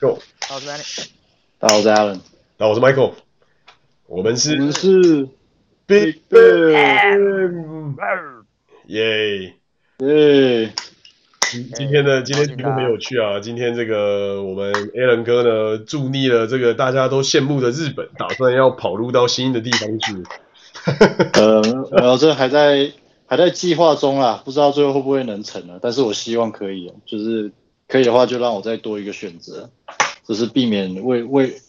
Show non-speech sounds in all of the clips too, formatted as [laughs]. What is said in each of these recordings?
Go，大家好，我是 Danny，大家好，我是 Alan，那我是 Michael，我们是我们是 Big Bang，耶耶！今今天的今天题目很有趣啊，今天这个我们 Alan 哥呢助力了这个大家都羡慕的日本，打算要跑路到新的地方去。呃，然后这还在还在计划中啊，不知道最后会不会能成呢？但是我希望可以，就是可以的话，就让我再多一个选择，就是避免为为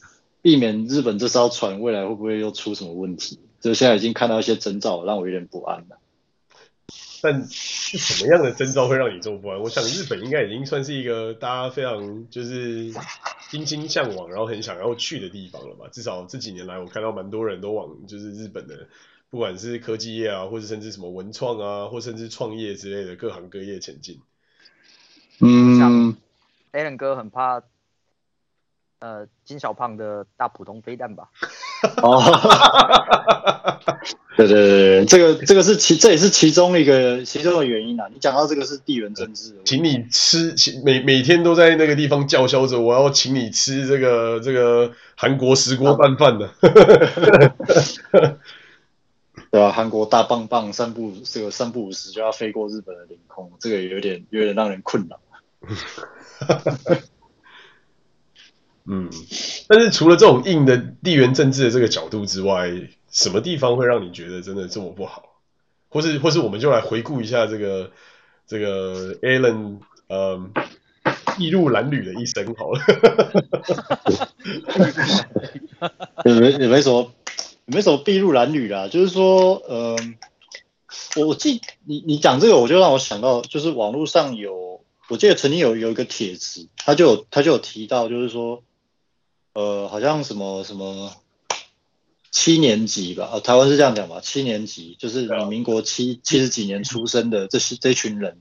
避免日本这艘船未来会不会又出什么问题。就现在已经看到一些征兆，让我有点不安了。但是什么样的征兆会让你这么不安？我想日本应该已经算是一个大家非常就是欣欣向往，然后很想要去的地方了吧？至少这几年来，我看到蛮多人都往就是日本的，不管是科技业啊，或者甚至什么文创啊，或甚至创业之类的各行各业前进。嗯，Alan 哥很怕。呃，金小胖的大普通飞弹吧。哦，[laughs] 对对对，这个这个是其这也是其中一个其中的原因啊。你讲到这个是地缘政治，请你吃，请每每天都在那个地方叫嚣着，我要请你吃这个这个韩国石锅拌饭的。[laughs] 对吧？韩国大棒棒三不这个三不五时就要飞过日本的领空，这个有点有点让人困扰。[laughs] 嗯，但是除了这种硬的地缘政治的这个角度之外，什么地方会让你觉得真的这么不好？或是或是我们就来回顾一下这个这个 Alan 呃，筚路蓝缕的一生好了。[laughs] 也没也没什么也没什么筚路蓝缕啦，就是说，嗯、呃，我记你你讲这个，我就让我想到，就是网络上有，我记得曾经有有一个帖子，他就有他就有提到，就是说。呃，好像什么什么七年级吧，呃，台湾是这样讲吧，七年级就是你民国七七十几年出生的这些这群人，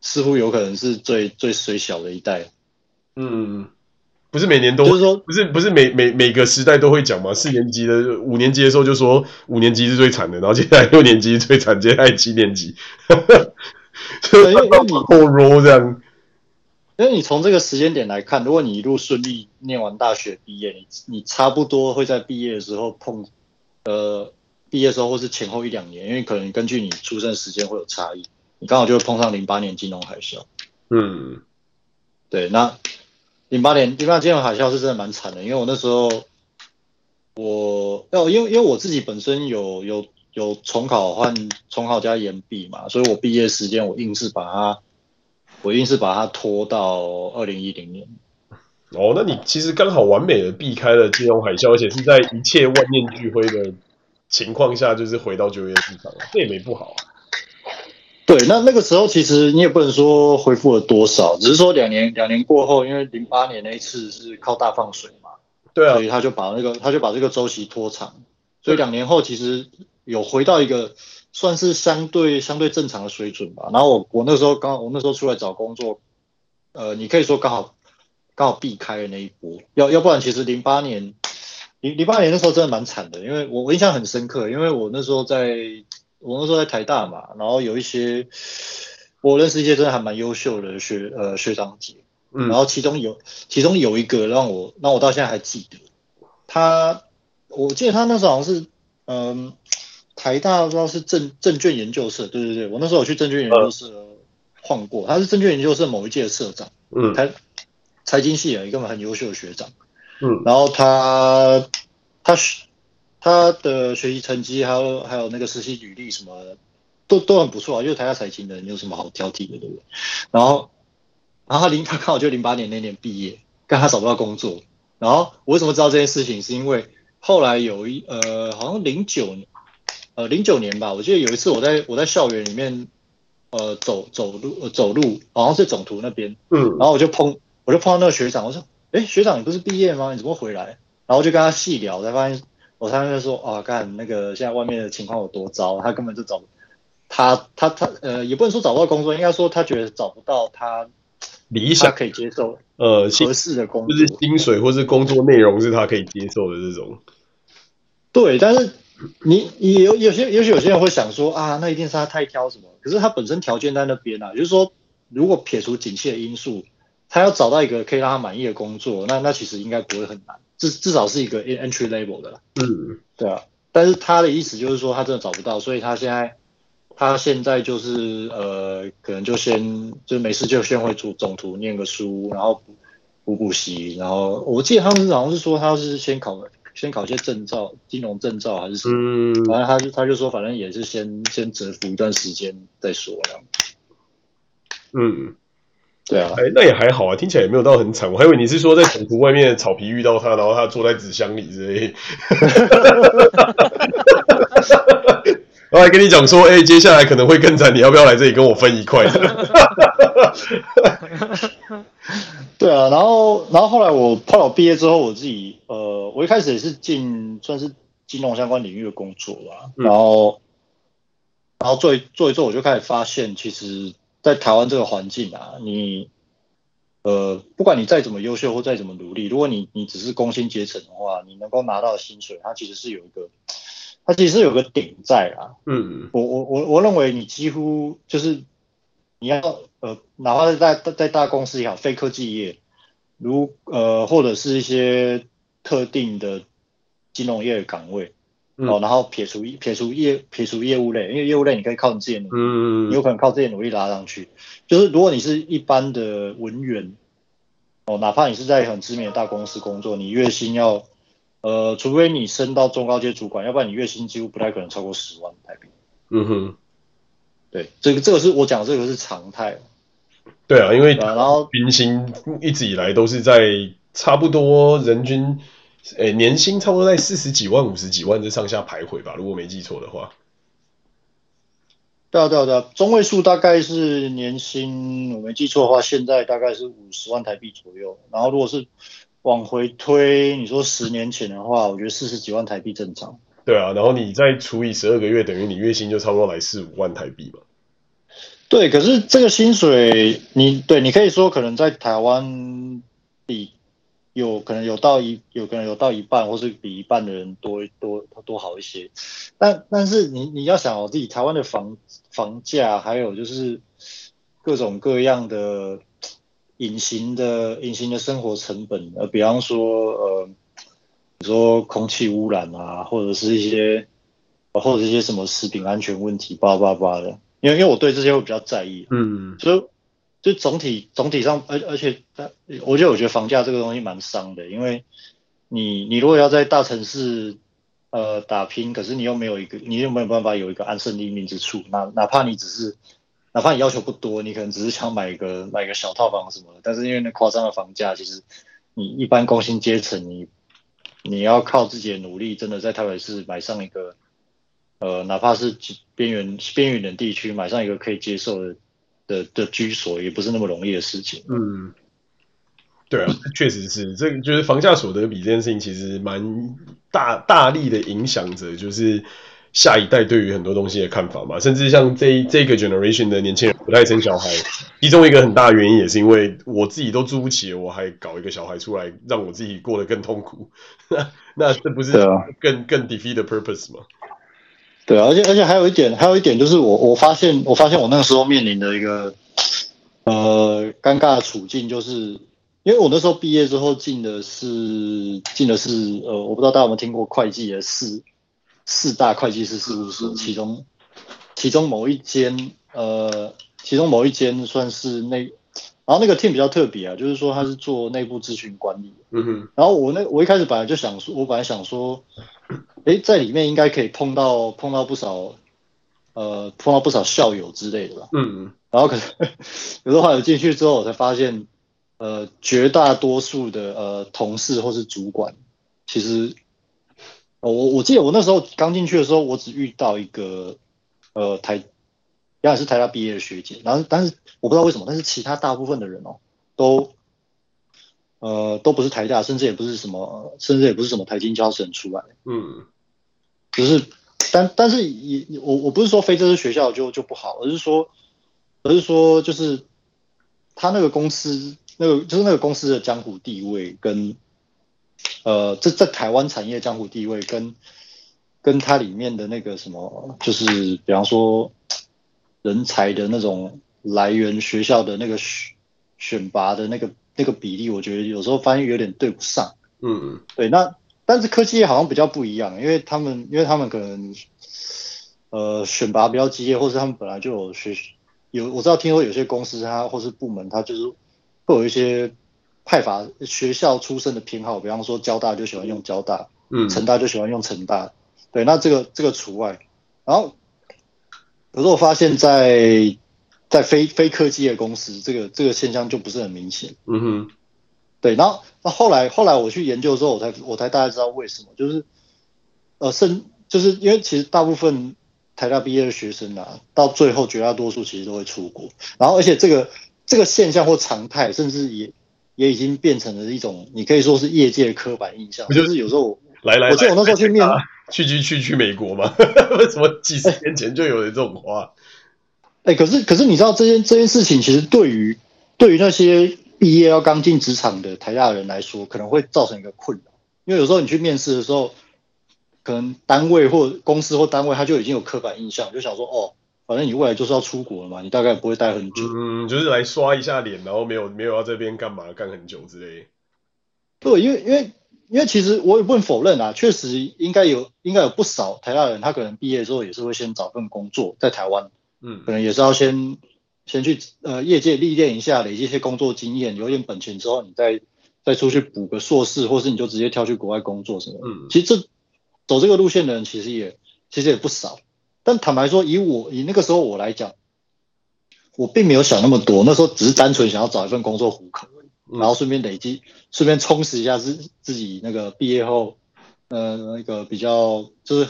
似乎有可能是最最最小的一代。嗯，不是每年都，就是说，不是不是每每每个时代都会讲嘛？四年级的五年级的时候就说五年级是最惨的，然后接下来六年级是最惨，接下来七年级，[laughs] 所以要往后 roll 这样。因为你从这个时间点来看，如果你一路顺利念完大学毕业，你你差不多会在毕业的时候碰，呃，毕业的时候或是前后一两年，因为可能根据你出生时间会有差异，你刚好就会碰上零八年金融海啸。嗯，对，那零八年零八年金融海啸是真的蛮惨的，因为我那时候我要因为因为我自己本身有有有重考换重考加延毕嘛，所以我毕业时间我硬是把它。我硬是把它拖到二零一零年。哦，那你其实刚好完美的避开了金融海啸，而且是在一切万念俱灰的情况下，就是回到就业市场，这也没不好啊。对，那那个时候其实你也不能说恢复了多少，只是说两年两年过后，因为零八年那一次是靠大放水嘛，对啊，所以他就把那个他就把这个周期拖长，所以两年后其实有回到一个。算是相对相对正常的水准吧。然后我我那时候刚我那时候出来找工作，呃，你可以说刚好刚好避开了那一波。要要不然其实零八年零零八年那时候真的蛮惨的，因为我我印象很深刻，因为我那时候在我那时候在台大嘛，然后有一些我认识一些真的还蛮优秀的学呃学长姐，嗯，然后其中有其中有一个让我让我到现在还记得，他我记得他那时候好像是嗯。台大不知道是证证券研究社，对对对，我那时候有去证券研究社晃过，他是证券研究社某一届的社长，嗯，财财经系有，一个很优秀的学长，嗯，然后他他他的学习成绩还有还有那个实习履历什么的都都很不错啊，因为台大财经的人有什么好挑剔的，对不对？然后然后他零他刚好就零八年那年毕业，但他找不到工作，然后我为什么知道这件事情？是因为后来有一呃，好像零九年。呃，零九年吧，我记得有一次我在我在校园里面，呃，走走路，呃，走路，好像是总图那边，嗯，然后我就碰，我就碰到那个学长，我说，哎，学长，你不是毕业吗？你怎么回来？然后就跟他细聊，才发现，我他就说，啊，干那个现在外面的情况有多糟，他根本就找，他他他，呃，也不能说找不到工作，应该说他觉得找不到他理想可以接受，呃，合适的工作，就是薪水或是工作内容是他可以接受的这种，对，但是。你你有有些，也许有些人会想说啊，那一定是他太挑什么？可是他本身条件在那边啊，就是说，如果撇除景气的因素，他要找到一个可以让他满意的工作，那那其实应该不会很难，至至少是一个 entry level 的啦。嗯，对啊。但是他的意思就是说，他真的找不到，所以他现在他现在就是呃，可能就先就没事就先会主总图念个书，然后补补习，然后我记得他们好像是说他是先考先考一些证照，金融证照还是什么，嗯，反正他就他就说反正也是先先蛰伏一段时间再说这样。嗯。对啊，哎，那也还好啊，听起来也没有到很惨。我还以为你是说在总图外面的草皮遇到他，然后他坐在纸箱里之类。[laughs] 然后还跟你讲说，哎，接下来可能会更惨，你要不要来这里跟我分一块？[laughs] 对啊，然后然后后来我后来我毕业之后，我自己呃，我一开始也是进算是金融相关领域的工作吧，然后然后做一做一做，我就开始发现其实。在台湾这个环境啊，你呃，不管你再怎么优秀或再怎么努力，如果你你只是工薪阶层的话，你能够拿到的薪水，它其实是有一个，它其实是有个顶在啊。嗯，我我我我认为你几乎就是你要呃，哪怕是在在大公司也好，非科技业，如呃或者是一些特定的金融业的岗位。嗯、哦，然后撇除撇除业撇除业务类，因为业务类你可以靠你自己努力，嗯，你有可能靠自己努力拉上去。就是如果你是一般的文员，哦，哪怕你是在很知名的大公司工作，你月薪要，呃，除非你升到中高阶主管，要不然你月薪几乎不太可能超过十万台币。嗯哼，对，这个这个是我讲的这个是常态。对啊，因为然后平薪一直以来都是在差不多人均。诶，年薪差不多在四十几万、五十几万这上下徘徊吧，如果没记错的话。对啊，对啊，对啊，中位数大概是年薪，我没记错的话，现在大概是五十万台币左右。然后如果是往回推，你说十年前的话，我觉得四十几万台币正常。对啊，然后你再除以十二个月，等于你月薪就差不多来四五万台币嘛。对，可是这个薪水，你对你可以说可能在台湾比。有可能有到一，有可能有到一半，或是比一半的人多多多好一些。但但是你你要想哦，自己台湾的房房价，还有就是各种各样的隐形的隐形的生活成本，呃，比方说呃，你说空气污染啊，或者是一些或者一些什么食品安全问题，叭叭叭的。因为因为我对这些会比较在意，嗯，所以。就总体总体上，而而且，我觉得我觉得房价这个东西蛮伤的，因为你你如果要在大城市呃打拼，可是你又没有一个，你又没有办法有一个安身立命之处，哪哪怕你只是，哪怕你要求不多，你可能只是想买一个买个小套房什么的，但是因为那夸张的房价，其实你一般工薪阶层，你你要靠自己的努力，真的在台北市买上一个，呃，哪怕是边缘边缘的地区买上一个可以接受的。的的居所也不是那么容易的事情。嗯，对啊，确实是，这个就是房价所得比这件事情，其实蛮大大力的影响着，就是下一代对于很多东西的看法嘛。甚至像这这个 generation 的年轻人不太生小孩，其中一个很大的原因也是因为我自己都住不起，我还搞一个小孩出来，让我自己过得更痛苦。[laughs] 那这不是更更 defeat the purpose 吗？对啊，而且而且还有一点，还有一点就是我我发现我发现我那个时候面临的一个呃尴尬的处境，就是因为我那时候毕业之后进的是进的是呃我不知道大家有没有听过会计的四四大会计师事务所，其中其中某一间呃其中某一间算是那然后那个 team 比较特别啊，就是说他是做内部咨询管理，嗯哼，然后我那我一开始本来就想说，我本来想说。哎，在里面应该可以碰到碰到不少，呃，碰到不少校友之类的吧。嗯，然后可是有的话，有进去之后，我才发现，呃，绝大多数的呃同事或是主管，其实，我我记得我那时候刚进去的时候，我只遇到一个，呃，台，原来是台大毕业的学姐，然后但是我不知道为什么，但是其他大部分的人哦，都。呃，都不是台大，甚至也不是什么，甚至也不是什么台金交省出来。嗯，就是，但但是也我我不是说非这些学校就就不好，而是说，而是说就是他那个公司那个就是那个公司的江湖地位跟，呃，这在台湾产业江湖地位跟跟它里面的那个什么，就是比方说人才的那种来源，学校的那个选。选拔的那个那个比例，我觉得有时候发现有点对不上。嗯嗯，对，那但是科技业好像比较不一样，因为他们因为他们可能呃选拔比较激烈，或是他们本来就有学有我知道听说有些公司它或是部门它就是会有一些派阀学校出身的偏好，比方说交大就喜欢用交大，嗯，成大就喜欢用成大，对，那这个这个除外。然后可是我发现在在非非科技的公司，这个这个现象就不是很明显。嗯哼，对。然后那后来后来我去研究之后，我才我才大概知道为什么，就是呃，甚就是因为其实大部分台大毕业的学生啊，到最后绝大多数其实都会出国。然后而且这个这个现象或常态，甚至也也已经变成了一种，你可以说是业界的刻板印象。就是有时候我来来，我记得我那时候去面。去去去去美国嘛？[laughs] 为什么几十年前就有了这种话？哎、欸，可是可是你知道这件这件事情，其实对于对于那些毕业要刚进职场的台大人来说，可能会造成一个困扰。因为有时候你去面试的时候，可能单位或公司或单位他就已经有刻板印象，就想说哦，反正你未来就是要出国了嘛，你大概不会待很久。嗯，就是来刷一下脸，然后没有没有要这边干嘛干很久之类。对，因为因为。因为其实我也不能否认啊，确实应该有应该有不少台大人，他可能毕业之后也是会先找份工作在台湾，嗯，可能也是要先先去呃业界历练一下，累积一些工作经验，有点本钱之后，你再再出去补个硕士，或是你就直接跳去国外工作什么。嗯，其实这走这个路线的人其实也其实也不少，但坦白说，以我以那个时候我来讲，我并没有想那么多，那时候只是单纯想要找一份工作糊口。然后顺便累积，顺便充实一下自自己那个毕业后，呃，那个比较就是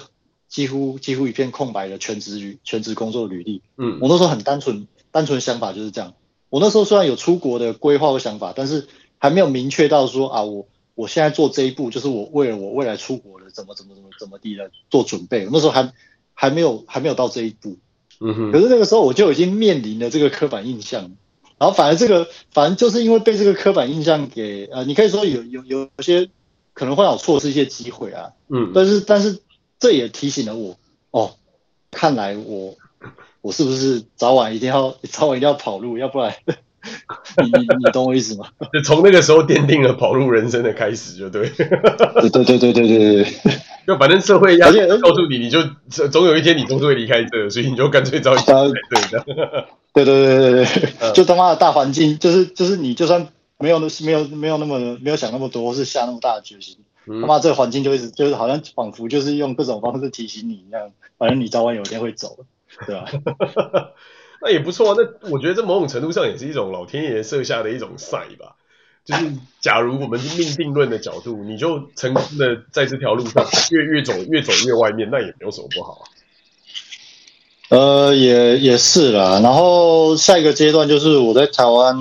几乎几乎一片空白的全职履全职工作履历。嗯，我那时候很单纯，单纯想法就是这样。我那时候虽然有出国的规划和想法，但是还没有明确到说啊，我我现在做这一步就是我为了我未来出国的怎么怎么怎么怎么地的做准备。我那时候还还没有还没有到这一步。嗯哼。可是那个时候我就已经面临了这个刻板印象。然后反而这个，反正就是因为被这个刻板印象给呃，你可以说有有有些可能会有错失一些机会啊，嗯，但是但是这也提醒了我，哦，看来我我是不是早晚一定要早晚一定要跑路，要不然 [laughs] 你你你懂我意思吗？[laughs] 就从那个时候奠定了跑路人生的开始，就对，对对对对对对对，就反正社会要告诉你，你就总有一天你总是会离开这，所以你就干脆早一点对的。[laughs] 对对对对对，就他妈的大环境，就是就是你就算没有没有没有那么没有想那么多，或是下那么大的决心，他妈这个环境就一直就是好像仿佛就是用各种方式提醒你一样，反正你早晚有一天会走，对吧？[laughs] 那也不错啊，那我觉得这某种程度上也是一种老天爷设下的一种赛吧。就是假如我们是命定论的角度，你就成功的在这条路上越越走越走越外面，那也没有什么不好啊。呃，也也是啦。然后下一个阶段就是我在台湾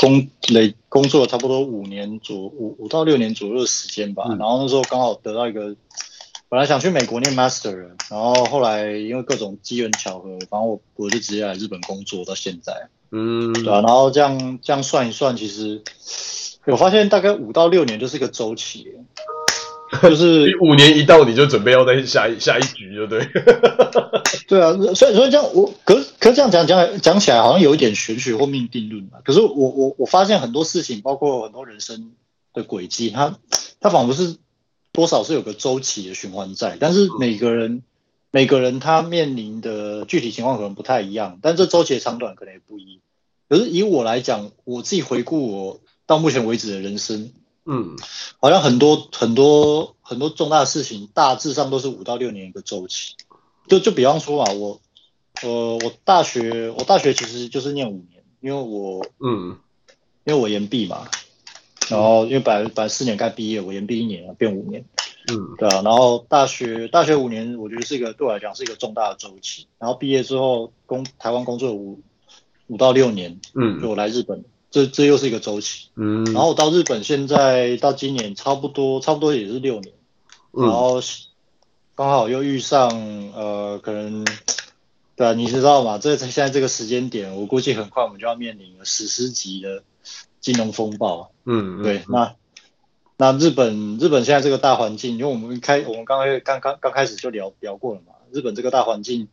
工累工作了差不多五年左五五到六年左右的时间吧。嗯、然后那时候刚好得到一个，本来想去美国念 master，然后后来因为各种机缘巧合，反正我我就直接来日本工作到现在。嗯，对啊。然后这样这样算一算，其实我发现大概五到六年就是一个周期。[laughs] 就是五年一到，你就准备要在下一下一局，就对。[laughs] 对啊，所以所以这样我，可可这样讲讲讲起来，好像有一点玄学或命定论嘛。可是我我我发现很多事情，包括很多人生的轨迹，它它仿佛是多少是有个周期的循环在，但是每个人每个人他面临的具体情况可能不太一样，但这周期的长短可能也不一。可是以我来讲，我自己回顾我到目前为止的人生。嗯，好像很多很多很多重大的事情，大致上都是五到六年一个周期。就就比方说啊，我呃我大学我大学其实就是念五年，因为我嗯，因为我延毕嘛，然后因为本来本来四年该毕业，我延毕一年变五年，嗯，对啊，然后大学大学五年，我觉得是一个对我来讲是一个重大的周期。然后毕业之后工台湾工作五五到六年，嗯，就我来日本。这这又是一个周期，嗯，然后我到日本，现在到今年差不多，差不多也是六年，然后刚好又遇上，呃，可能，对啊，你知道吗？这现在这个时间点，我估计很快我们就要面临史诗级的金融风暴，嗯，对，那那日本日本现在这个大环境，因为我们开我们刚刚刚刚刚开始就聊聊过了嘛，日本这个大环境，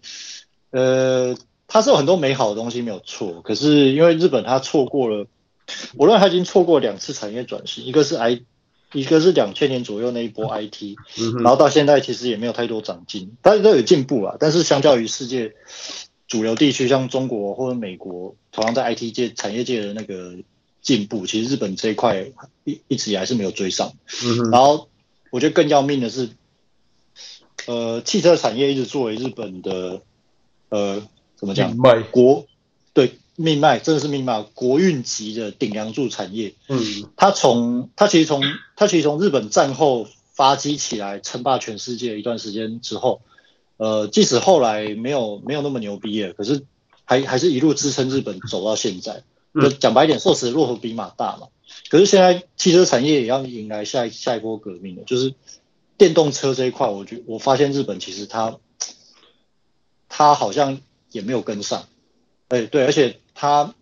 呃。它是有很多美好的东西没有错，可是因为日本它错过了我认为它已经错过两次产业转型，一个是 I，一个是两千年左右那一波 IT，嗯，然后到现在其实也没有太多长进，大家都有进步啊，但是相较于世界主流地区，像中国或者美国，同样在 IT 界产业界的那个进步，其实日本这一块一一直以来是没有追上。嗯，然后我觉得更要命的是，呃，汽车产业一直作为日本的呃怎么讲国对。命脉真的是命脉，国运级的顶梁柱产业。嗯，它从它其实从它其实从日本战后发迹起来，称霸全世界一段时间之后，呃，即使后来没有没有那么牛逼了，可是还还是一路支撑日本走到现在。就讲白一点，瘦死的骆驼比马大嘛。可是现在汽车产业也要迎来下一下一波革命了，就是电动车这一块，我觉我发现日本其实它它好像也没有跟上。哎，对，而且。他，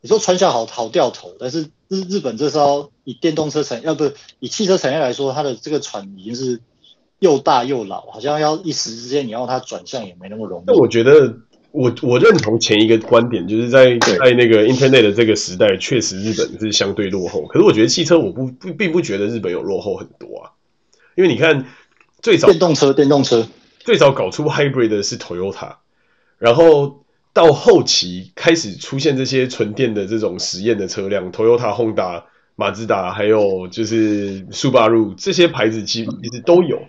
你说川下好好掉头，但是日日本这时候以电动车产，要不以汽车产业来说，它的这个船已经是又大又老，好像要一时之间你要它转向也没那么容易。那我觉得，我我认同前一个观点，就是在在那个 Internet 的这个时代，确实日本是相对落后。可是我觉得汽车，我不不并不觉得日本有落后很多啊，因为你看最早电动车，电动车最早搞出 Hybrid 的是 Toyota，然后。到后期开始出现这些纯电的这种实验的车辆，Toyota、Honda、马自达，还有就是 Subaru 这些牌子其实其实都有。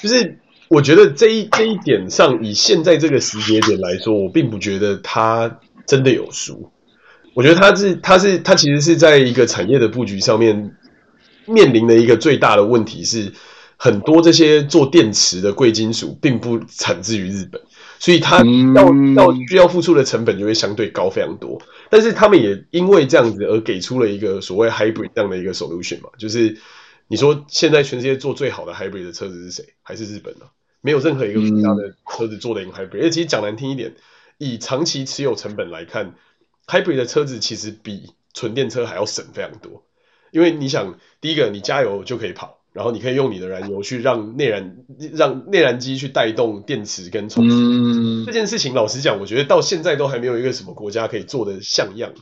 就是我觉得这一这一点上，以现在这个时节点来说，我并不觉得它真的有输。我觉得它是它是它其实是在一个产业的布局上面面临的一个最大的问题是，很多这些做电池的贵金属并不产自于日本。所以他要要需要付出的成本就会相对高非常多，但是他们也因为这样子而给出了一个所谓 hybrid 这样的一个 solution 嘛，就是你说现在全世界做最好的 hybrid 的车子是谁？还是日本呢？没有任何一个国家的车子做的赢 hybrid。而且其实讲难听一点，以长期持有成本来看，hybrid 的车子其实比纯电车还要省非常多，因为你想，第一个你加油就可以跑。然后你可以用你的燃油去让内燃让内燃机去带动电池跟充电。嗯，这件事情老实讲，我觉得到现在都还没有一个什么国家可以做的像样。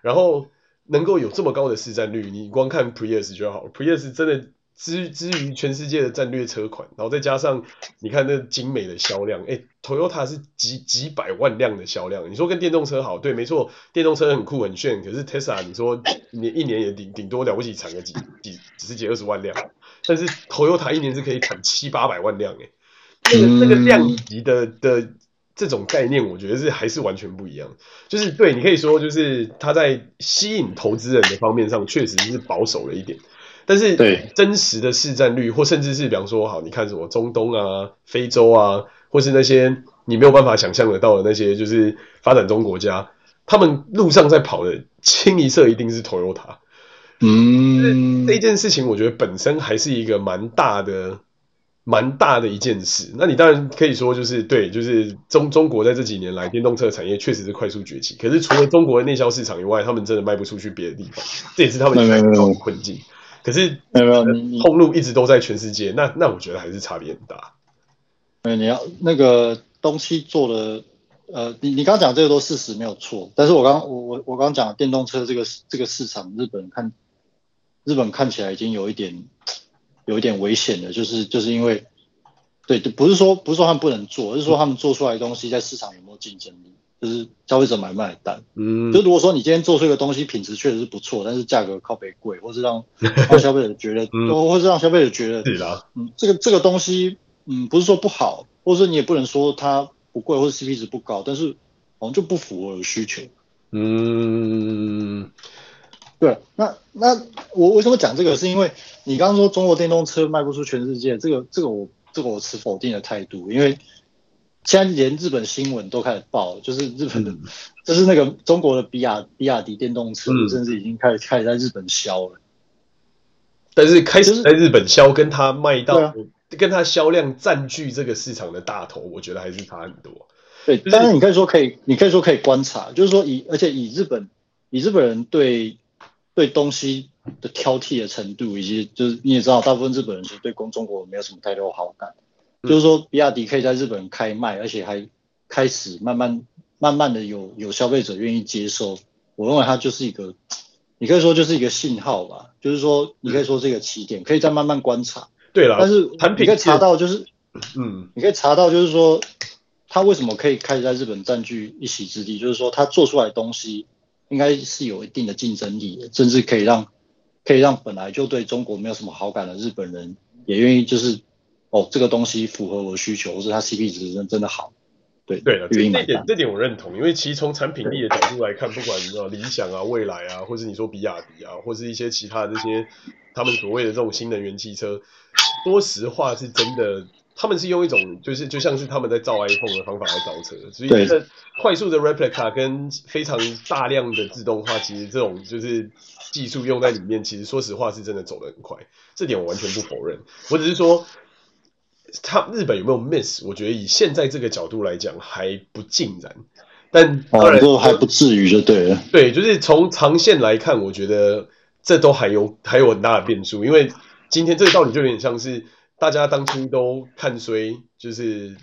然后能够有这么高的市占率，你光看 Prius 就好，Prius 真的之之于全世界的战略车款，然后再加上你看那精美的销量，哎，Toyota 是几几百万辆的销量。你说跟电动车好，对，没错，电动车很酷很炫，可是 Tesla 你说你一年也顶顶多了不起产个几几只是几二十万辆。但是 Toyota 一年是可以产七八百万辆诶，那个那个量级的的这种概念，我觉得是还是完全不一样。就是对你可以说，就是它在吸引投资人的方面上确实是保守了一点。但是对真实的市占率，或甚至是比方说，好，你看什么中东啊、非洲啊，或是那些你没有办法想象得到的那些，就是发展中国家，他们路上在跑的清一色一定是 Toyota。嗯，这件事情我觉得本身还是一个蛮大的、蛮大的一件事。那你当然可以说，就是对，就是中中国在这几年来电动车产业确实是快速崛起。可是除了中国的内销市场以外，他们真的卖不出去别的地方，这也是他们现在的困境。可是，没有通路一直都在全世界，那那我觉得还是差别很大。哎，你要那个东西做的，呃，你你刚刚讲这个都事实没有错。但是我刚我我我刚刚讲电动车这个这个市场，日本看。日本看起来已经有一点，[tsk] 有一点危险了，就是就是因为，对，不是说不是说他们不能做，而是说他们做出来的东西在市场有没有竞争力，就是消费者买不买单。嗯，就如果说你今天做出一个东西品质确实是不错，但是价格靠北贵，或是让 [laughs] 让消费者觉得，嗯、或是让消费者觉得，是的，嗯，这个这个东西，嗯，不是说不好，或者你也不能说它不贵，或者 CP 值不高，但是好像就不符合需求。嗯。对，那那我为什么讲这个？是因为你刚刚说中国电动车卖不出全世界，这个这个我这个我持否定的态度，因为现在连日本新闻都开始报，就是日本的，[laughs] 就是那个中国的比亚比亚迪电动车，甚至已经开始开始在日本销了。但是开始在日本销，跟它卖到，跟它销量占据这个市场的大头，我觉得还是差很多。对，当然你可以说可以，你可以说可以观察，就是说以而且以日本以日本人对。对东西的挑剔的程度，以及就是你也知道，大部分日本人其实对中中国没有什么太多好感。嗯、就是说，比亚迪可以在日本开卖，而且还开始慢慢慢慢的有有消费者愿意接受。我认为它就是一个你可以说就是一个信号吧，就是说你可以说这个起点，可以再慢慢观察。对了，但是你可以查到就是，嗯，你可以查到就是说，它为什么可以开始在日本占据一席之地，就是说它做出来的东西应该是有一定的竞争力的，甚至可以让可以让本来就对中国没有什么好感的日本人也愿意就是。哦，这个东西符合我的需求，或者它 CP 值真真的好，对对了，这这点这点我认同，因为其实从产品力的角度来看，不管你理想啊、未来啊，或是你说比亚迪啊，或是一些其他的这些他们所谓的这种新能源汽车，说实话是真的，他们是用一种就是就像是他们在造 iPhone 的方法来造车，所以这个快速的 replica 跟非常大量的自动化，其实这种就是技术用在里面，其实说实话是真的走得很快，这点我完全不否认，我只是说。他日本有没有 miss？我觉得以现在这个角度来讲还不尽然，但当然都还不至于就对了。对，就是从长线来看，我觉得这都还有还有很大的变数。因为今天这个道理就有点像是大家当初都看衰，就是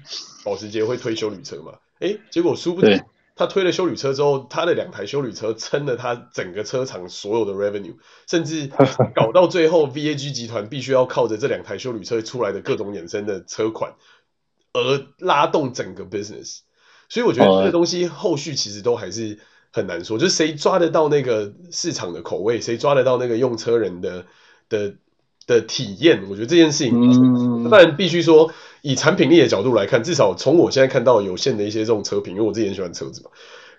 保时捷会推修旅车嘛，哎，结果殊不知。他推了修旅车之后，他的两台修旅车撑了他整个车厂所有的 revenue，甚至搞到最后，[laughs] VAG 集团必须要靠着这两台修旅车出来的各种衍生的车款而拉动整个 business。所以我觉得这个东西后续其实都还是很难说，就是谁抓得到那个市场的口味，谁抓得到那个用车人的的的体验，我觉得这件事情，当然必须说。以产品力的角度来看，至少从我现在看到有限的一些这种车品，因为我自己很喜欢车子嘛，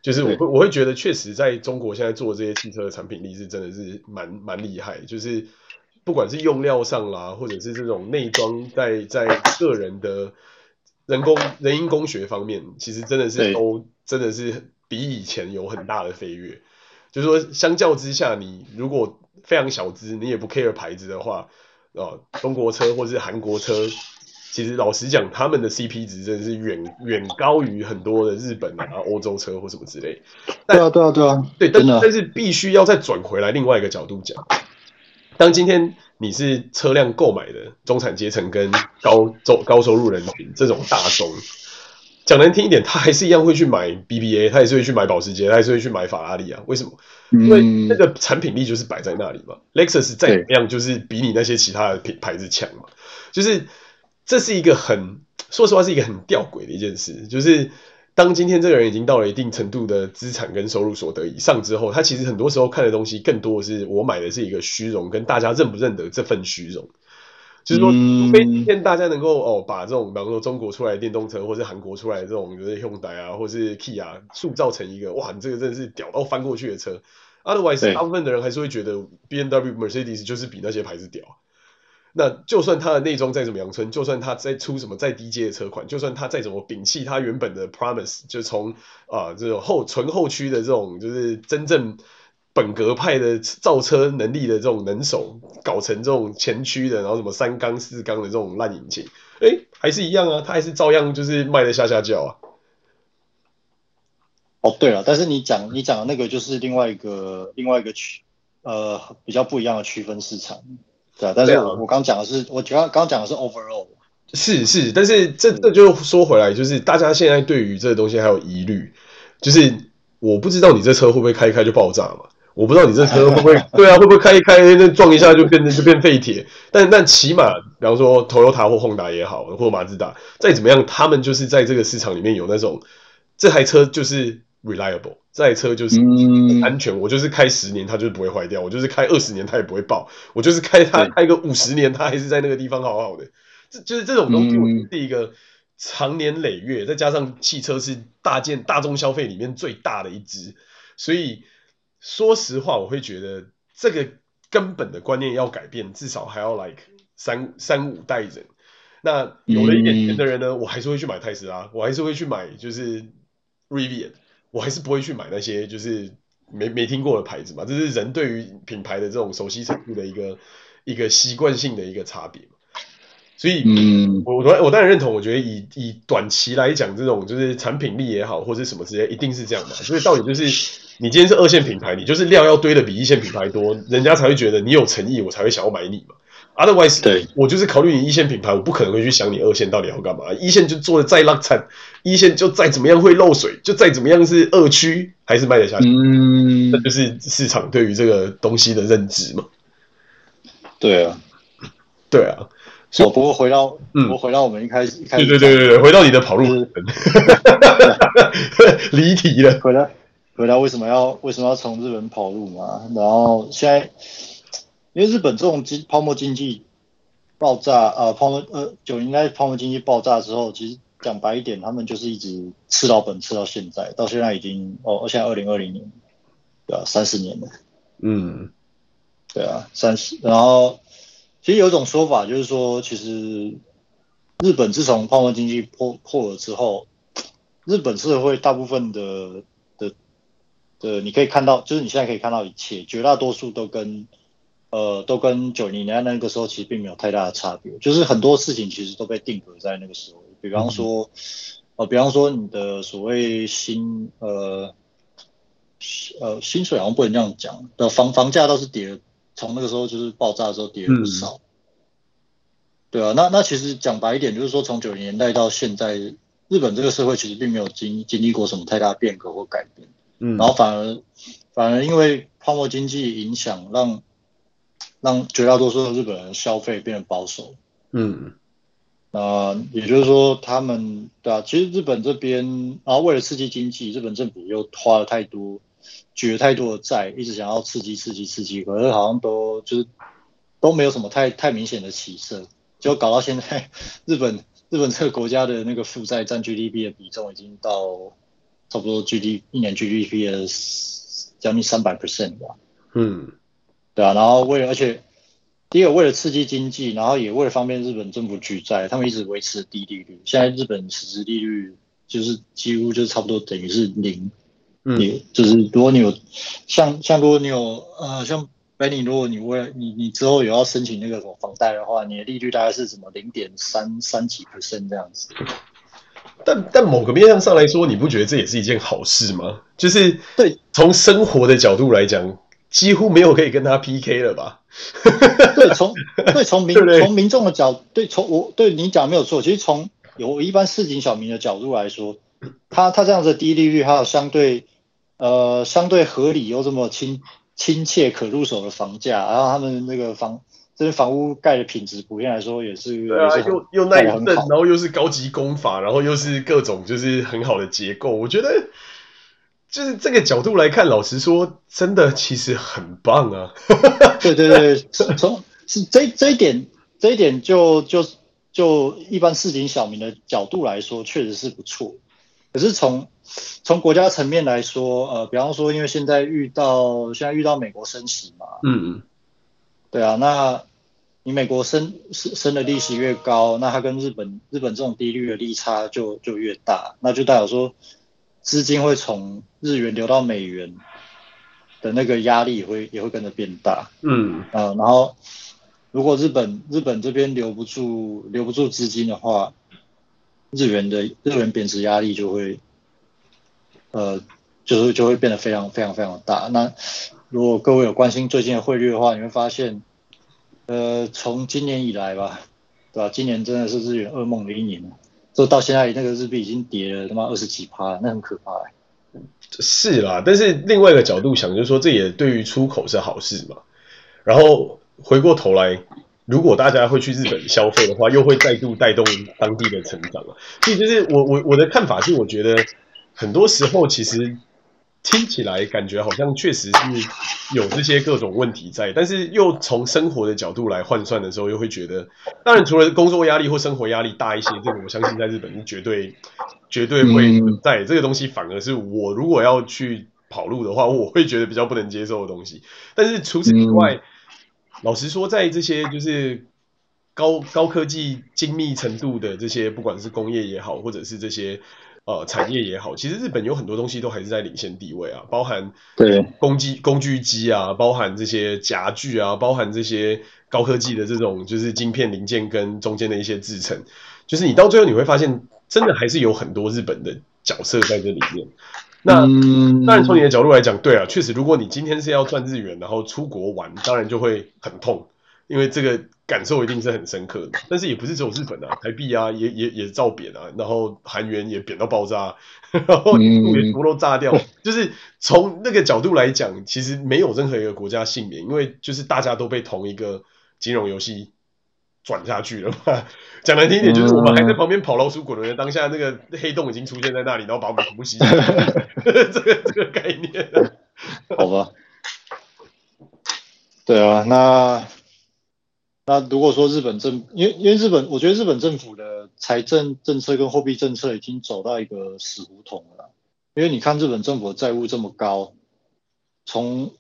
就是我会我会觉得，确实在中国现在做这些汽车的产品力是真的是蛮蛮厉害，就是不管是用料上啦，或者是这种内装在在个人的人工人因工学方面，其实真的是都真的是比以前有很大的飞跃。就是说，相较之下，你如果非常小资，你也不 care 牌子的话，啊，中国车或是韩国车。其实老实讲，他们的 CP 值真的是远远高于很多的日本啊、欧洲车或什么之类。对啊，对啊，对啊。对，但但是必须要再转回来另外一个角度讲，当今天你是车辆购买的中产阶层跟高收高收入人群这种大众，讲难听一点，他还是一样会去买 BBA，他还是会去买保时捷，他还是会去买法拉利啊？为什么？因为那个产品力就是摆在那里嘛。Lexus 再怎么样，就是比你那些其他的品牌子强嘛，就是。这是一个很，说实话是一个很吊诡的一件事，就是当今天这个人已经到了一定程度的资产跟收入所得以上之后，他其实很多时候看的东西更多的是我买的是一个虚荣，跟大家认不认得这份虚荣。就是说，除非今天大家能够哦把这种，比方说中国出来的电动车，或是韩国出来的这种，就是 Hyundai 啊，或是 Kia 塑造成一个哇，你这个真的是屌到翻过去的车。Otherwise，大部分的人还是会觉得 BMW、Mercedes 就是比那些牌子屌。那就算它的内装再怎么阳春，就算它再出什么再低阶的车款，就算它再怎么摒弃它原本的 promise，就从啊、呃、这种后纯后驱的这种就是真正本格派的造车能力的这种能手，搞成这种前驱的，然后什么三缸四缸的这种烂引擎，哎，还是一样啊，它还是照样就是卖的下下叫啊。哦，对了，但是你讲你讲的那个就是另外一个另外一个区呃比较不一样的区分市场。对啊，但是我我刚讲的是，我刚刚讲的是 overall，是是，但是这这就说回来，就是大家现在对于这个东西还有疑虑，就是我不知道你这车会不会开一开就爆炸嘛？我不知道你这车会不会对啊，会不会开一开那撞一下就变成就变废铁？但但起码，比方说 Toyota 或 Honda 也好，或马自达，再怎么样，他们就是在这个市场里面有那种这台车就是 reliable。这台车就是安全，我就是开十年它就是不会坏掉，我就是开二十年它也不会爆，我就是开它开个五十年它还是在那个地方好好的。这就是这种东西，我是一个长年累月，再加上汽车是大件大众消费里面最大的一支，所以说实话，我会觉得这个根本的观念要改变，至少还要 like 三三五代人。那有了一点钱的人呢，我还是会去买特斯拉，我还是会去买就是 Rivian。我还是不会去买那些就是没没听过的牌子嘛，这是人对于品牌的这种熟悉程度的一个一个习惯性的一个差别。所以，嗯，我我我当然认同，我觉得以以短期来讲，这种就是产品力也好，或者什么之类，一定是这样嘛。所以到底就是你今天是二线品牌，你就是料要堆的比一线品牌多，人家才会觉得你有诚意，我才会想要买你嘛。Otherwise，对，我就是考虑你一线品牌，我不可能会去想你二线到底要干嘛。一线就做的再烂惨，一线就再怎么样会漏水，就再怎么样是二区，还是卖得下去。嗯，那就是市场对于这个东西的认知嘛。对啊，对啊。所以，不过回到，嗯，我回到我们一开始，一开始，对对对对，回到你的跑路，[laughs] 离题了。回来，回来，为什么要为什么要从日本跑路嘛？然后现在。因为日本这种经泡沫经济爆炸，呃，泡沫呃九零年代泡沫经济爆炸之后，其实讲白一点，他们就是一直吃老本吃到现在，到现在已经哦，现在二零二零年，对啊，三十年了，嗯，对啊，三十。然后其实有一种说法就是说，其实日本自从泡沫经济破破了之后，日本社会大部分的的的，你可以看到，就是你现在可以看到一切，绝大多数都跟。呃，都跟九零年代那个时候其实并没有太大的差别，就是很多事情其实都被定格在那个时候。比方说，呃，比方说你的所谓薪，呃，呃，薪水好像不能这样讲，的房房价倒是跌，从那个时候就是爆炸的时候跌了不少。嗯、对啊，那那其实讲白一点，就是说从九零年代到现在，日本这个社会其实并没有经经历过什么太大变革或改变。嗯，然后反而反而因为泡沫经济影响，让让绝大多数的日本人消费变得保守。嗯，那、呃、也就是说，他们对啊，其实日本这边，然后为了刺激经济，日本政府又花了太多，举了太多的债，一直想要刺激、刺激、刺激，可是好像都就是都没有什么太太明显的起色，就搞到现在，[laughs] 日本日本这个国家的那个负债占 GDP 的比重已经到差不多 GDP 一年 GDP 的将近三百 percent 吧。嗯。对啊，然后为了，而且第一个为了刺激经济，然后也为了方便日本政府举债，他们一直维持低利率。现在日本实质利率就是几乎就是差不多等于是零，嗯，就是如果你有像像如果你有呃像 Benny，如果你为了你你之后有要申请那个什么房贷的话，你的利率大概是什么零点三三几 percent 这样子。但但某个面向上来说，你不觉得这也是一件好事吗？就是对从生活的角度来讲。几乎没有可以跟他 PK 了吧？对，从对从民从民众的角，对从我对你讲没有错。其实从有一般市井小民的角度来说，他他这样子的低利率，还有相对呃相对合理又这么亲亲切可入手的房价，然后他们那个房这些房屋盖的品质普遍来说也是对啊，又又耐震，然后又是高级工法，然后又是各种就是很好的结构，我觉得。就是这个角度来看，老实说，真的其实很棒啊！对对对，从是这这一点，这一点就就就一般市井小民的角度来说，确实是不错。可是从从国家层面来说，呃，比方说，因为现在遇到现在遇到美国升息嘛，嗯嗯，对啊，那你美国升升升的利息越高，那它跟日本日本这种低率的利差就就越大，那就代表说。资金会从日元流到美元的那个压力也会也会跟着变大，嗯啊、呃，然后如果日本日本这边留不住留不住资金的话，日元的日元贬值压力就会，呃，就是就会变得非常非常非常的大。那如果各位有关心最近的汇率的话，你会发现，呃，从今年以来吧，对吧？今年真的是日元噩梦的一年。就到现在，那个日币已经跌了他妈二十几趴了，那很可怕、是啦，但是另外一个角度想，就是说这也对于出口是好事嘛。然后回过头来，如果大家会去日本消费的话，又会再度带动当地的成长啊。所以就是我我我的看法是，我觉得很多时候其实。听起来感觉好像确实是有这些各种问题在，但是又从生活的角度来换算的时候，又会觉得，当然除了工作压力或生活压力大一些，这个我相信在日本是绝对 [laughs] 绝对会存在。这个东西反而是我如果要去跑路的话，我会觉得比较不能接受的东西。但是除此之外，老实说，在这些就是高高科技精密程度的这些，不管是工业也好，或者是这些。呃，产业也好，其实日本有很多东西都还是在领先地位啊，包含对工机工具机啊，包含这些夹具啊，包含这些高科技的这种就是晶片零件跟中间的一些制成，就是你到最后你会发现，真的还是有很多日本的角色在这里面。那当然从你的角度来讲，对啊，确实，如果你今天是要赚日元，然后出国玩，当然就会很痛，因为这个感受一定是很深刻的。但是也不是只有日本啊，台币啊也也也照贬啊，然后韩元也贬到爆炸，然后全部都炸掉。就是从那个角度来讲，其实没有任何一个国家幸免，因为就是大家都被同一个金融游戏转下去了嘛。讲难听一点，就是我们还在旁边跑老鼠滚轮的当下，那个黑洞已经出现在那里，然后把我们全部吸进去。[laughs] 这个这个概念，好吧？对啊，那那如果说日本政，因为因为日本，我觉得日本政府的财政政策跟货币政策已经走到一个死胡同了。因为你看日本政府的债务这么高，从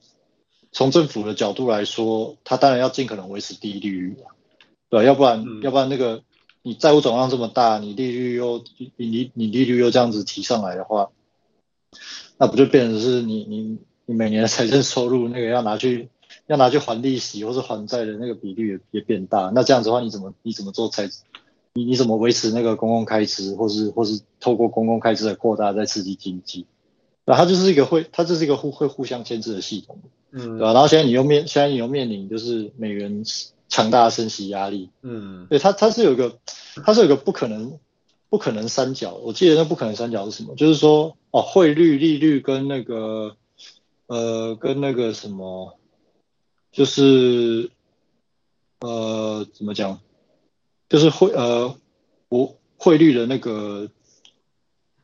从政府的角度来说，他当然要尽可能维持低利率，对，要不然、嗯、要不然那个。你债务总量这么大，你利率又你你你利率又这样子提上来的话，那不就变成是你你你每年的财政收入那个要拿去要拿去还利息或是还债的那个比率也也变大，那这样子的话你怎么你怎么做才你你怎么维持那个公共开支，或是或是透过公共开支的扩大再刺激经济？那它就是一个会它就是一个互会互相牵制的系统，嗯，对吧？然后现在你又面现在你又面临就是美元。强大的升息压力，嗯，对，它它是有一个，它是有一个不可能不可能三角。我记得那不可能三角是什么？就是说，哦，汇率、利率跟那个，呃，跟那个什么，就是，呃，怎么讲？就是汇呃，我汇率的那个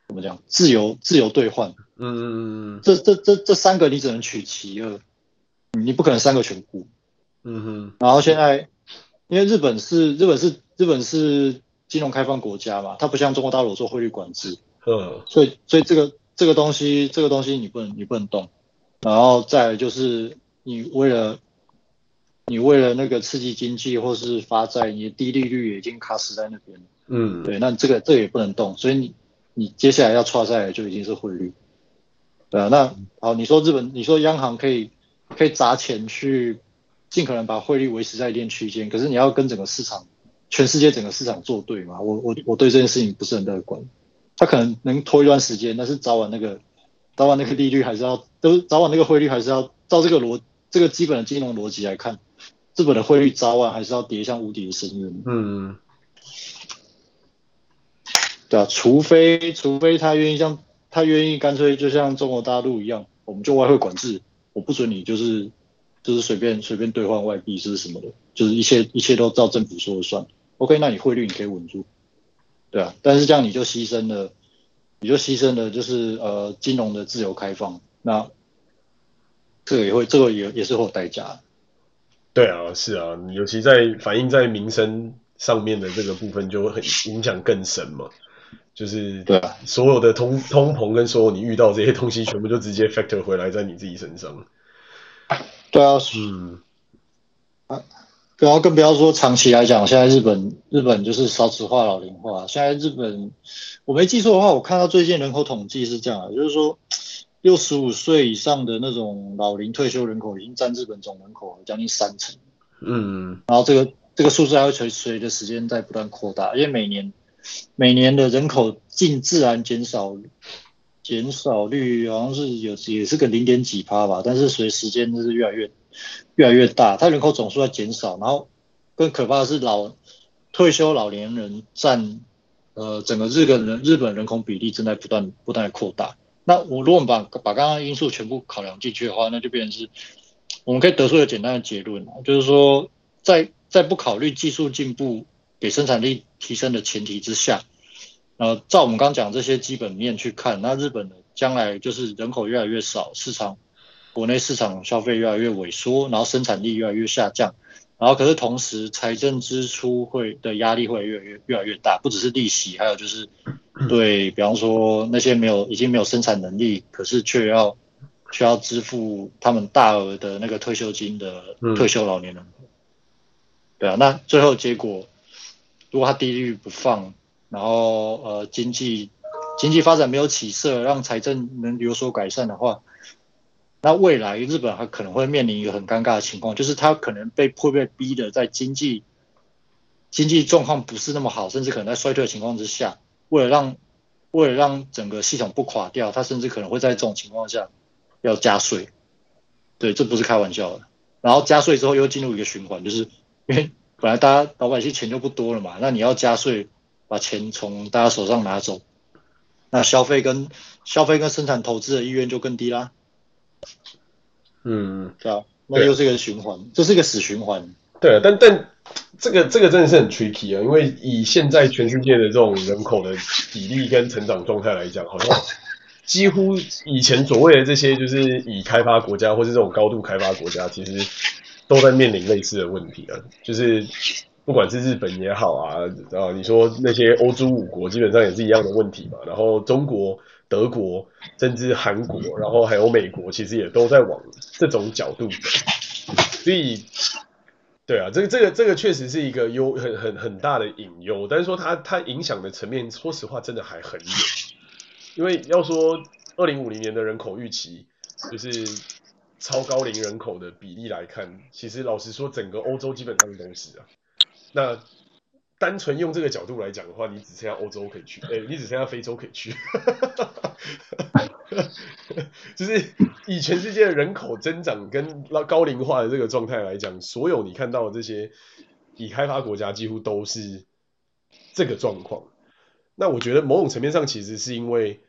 怎么讲？自由自由兑换，嗯这这这这三个你只能取其二，你不可能三个全顾。嗯哼，然后现在，因为日本是日本是日本是金融开放国家嘛，它不像中国大陆做汇率管制，嗯，所以所以这个这个东西这个东西你不能你不能动，然后再就是你为了你为了那个刺激经济或是发债，你的低利率已经卡死在那边，嗯，对，那这个这个也不能动，所以你你接下来要挫赛就已经是汇率，对啊，那好，你说日本你说央行可以可以砸钱去。尽可能把汇率维持在一定区间，可是你要跟整个市场、全世界整个市场作对嘛？我我我对这件事情不是很乐观。它可能能拖一段时间，但是早晚那个早晚那个利率还是要，都早晚那个汇率还是要照这个逻这个基本的金融逻辑来看，日本的汇率早晚还是要跌向无底的深渊。嗯，对啊，除非除非他愿意像他愿意干脆就像中国大陆一样，我们就外汇管制，我不准你就是。就是随便随便兑换外币是什么的，就是一切一切都照政府说了算。OK，那你汇率你可以稳住，对啊。但是这样你就牺牲了，你就牺牲了，就是呃金融的自由开放，那这个也会这个也也是会有代价。对啊，是啊，尤其在反映在民生上面的这个部分就会很影响更深嘛。就是对啊，所有的通通膨跟所有你遇到这些东西，全部就直接 factor 回来在你自己身上。对啊，嗯啊，然后更不要说长期来讲，现在日本日本就是少子化、老龄化。现在日本，我没记错的话，我看到最近人口统计是这样的，就是说六十五岁以上的那种老龄退休人口已经占日本总人口将近三成。嗯，然后这个这个数字还会随随着时间在不断扩大，因为每年每年的人口净自然减少。减少率好像是有也是个零点几趴吧，但是随时间就是越来越越来越大，它人口总数在减少，然后更可怕的是老退休老年人占呃整个日本人日本人口比例正在不断不断的扩大。那我如果把把刚刚因素全部考量进去的话，那就变成是我们可以得出一个简单的结论，就是说在在不考虑技术进步给生产力提升的前提之下。呃，照我们刚讲这些基本面去看，那日本的将来就是人口越来越少，市场国内市场消费越来越萎缩，然后生产力越来越下降，然后可是同时财政支出会的压力会越来越越来越大，不只是利息，还有就是对，比方说那些没有已经没有生产能力，可是却要需要支付他们大额的那个退休金的退休老年人，对啊，那最后结果如果他低利率不放。然后呃，经济经济发展没有起色，让财政能有所改善的话，那未来日本还可能会面临一个很尴尬的情况，就是他可能被迫被逼的在经济经济状况不是那么好，甚至可能在衰退的情况之下，为了让为了让整个系统不垮掉，他甚至可能会在这种情况下要加税。对，这不是开玩笑的。然后加税之后又进入一个循环，就是因为本来大家老百姓钱就不多了嘛，那你要加税，把钱从大家手上拿走，那消费跟消费跟生产投资的意愿就更低啦。嗯，对啊，那又是一个循环，这是一个死循环。对啊，但但这个这个真的是很 tricky 啊，因为以现在全世界的这种人口的比例跟成长状态来讲，好像几乎以前所谓的这些就是已开发国家或是这种高度开发国家，其实都在面临类似的问题啊，就是不管是日本也好啊，啊，你说那些欧洲五国基本上也是一样的问题嘛，然后中国、德国，甚至韩国，然后还有美国，其实也都在往这种角度走，所以。对啊，这个这个这个确实是一个忧很很很大的隐忧，但是说它它影响的层面，说实话真的还很远。因为要说二零五零年的人口预期，就是超高龄人口的比例来看，其实老实说，整个欧洲基本上都是啊。那单纯用这个角度来讲的话，你只剩下欧洲可以去，[laughs] 哎，你只剩下非洲可以去。[laughs] 就是以全世界的人口增长跟高龄化的这个状态来讲，所有你看到的这些已开发国家几乎都是这个状况。那我觉得某种层面上其实是因为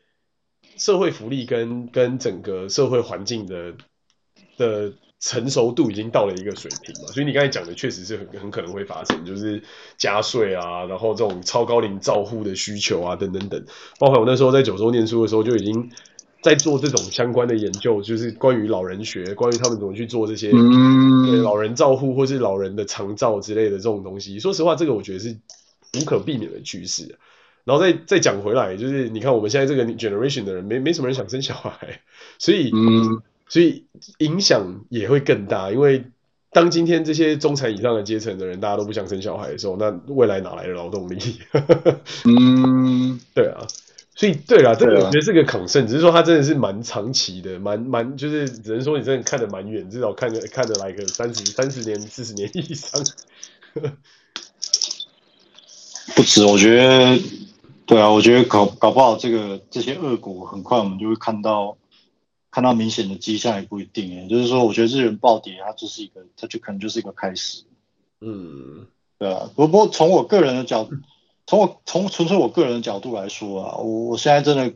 社会福利跟跟整个社会环境的的成熟度已经到了一个水平嘛，所以你刚才讲的确实是很很可能会发生，就是加税啊，然后这种超高龄照护的需求啊，等等等。包括我那时候在九州念书的时候就已经。在做这种相关的研究，就是关于老人学，关于他们怎么去做这些对老人照护或是老人的长照之类的这种东西。说实话，这个我觉得是无可避免的趋势。然后再再讲回来，就是你看我们现在这个 generation 的人，没没什么人想生小孩，所以所以影响也会更大。因为当今天这些中产以上的阶层的人，大家都不想生小孩的时候，那未来哪来的劳动力？嗯，[laughs] 对啊。所以对啦，这个我觉得是个 concern，只是说它真的是蛮长期的，蛮蛮就是只能说你真的看得蛮远，至少看着看着来个三十三十年、四十年以上。[laughs] 不止，我觉得，对啊，我觉得搞搞不好这个这些恶果很快我们就会看到看到明显的迹象，也不一定诶。就是说，我觉得日元暴跌，它就是一个，它就可能就是一个开始。嗯，对啊，不过从我个人的角度。从我从纯粹我个人的角度来说啊，我我现在真的，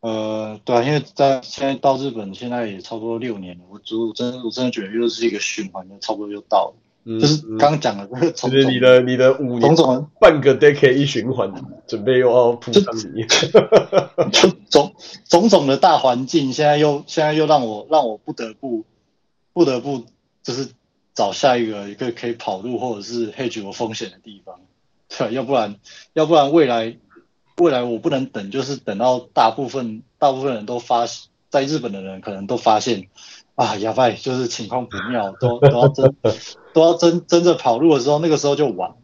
呃，对啊，因为在现在到日本现在也差不多六年了，我我真的我真的觉得又是一个循环，差不多又到了，嗯、就是刚刚讲的那个种种，就是你的你的五年种种半个 decade 一循环，准备又要扑上你，[laughs] 就种种种的大环境，现在又现在又让我让我不得不不得不就是找下一个一个可以跑路或者是 hedge 有风险的地方。对，要不然，要不然未来，未来我不能等，就是等到大部分大部分人都发，在日本的人可能都发现，啊，亚拜就是情况不妙，都都要争，都要争争着跑路的时候，那个时候就晚了。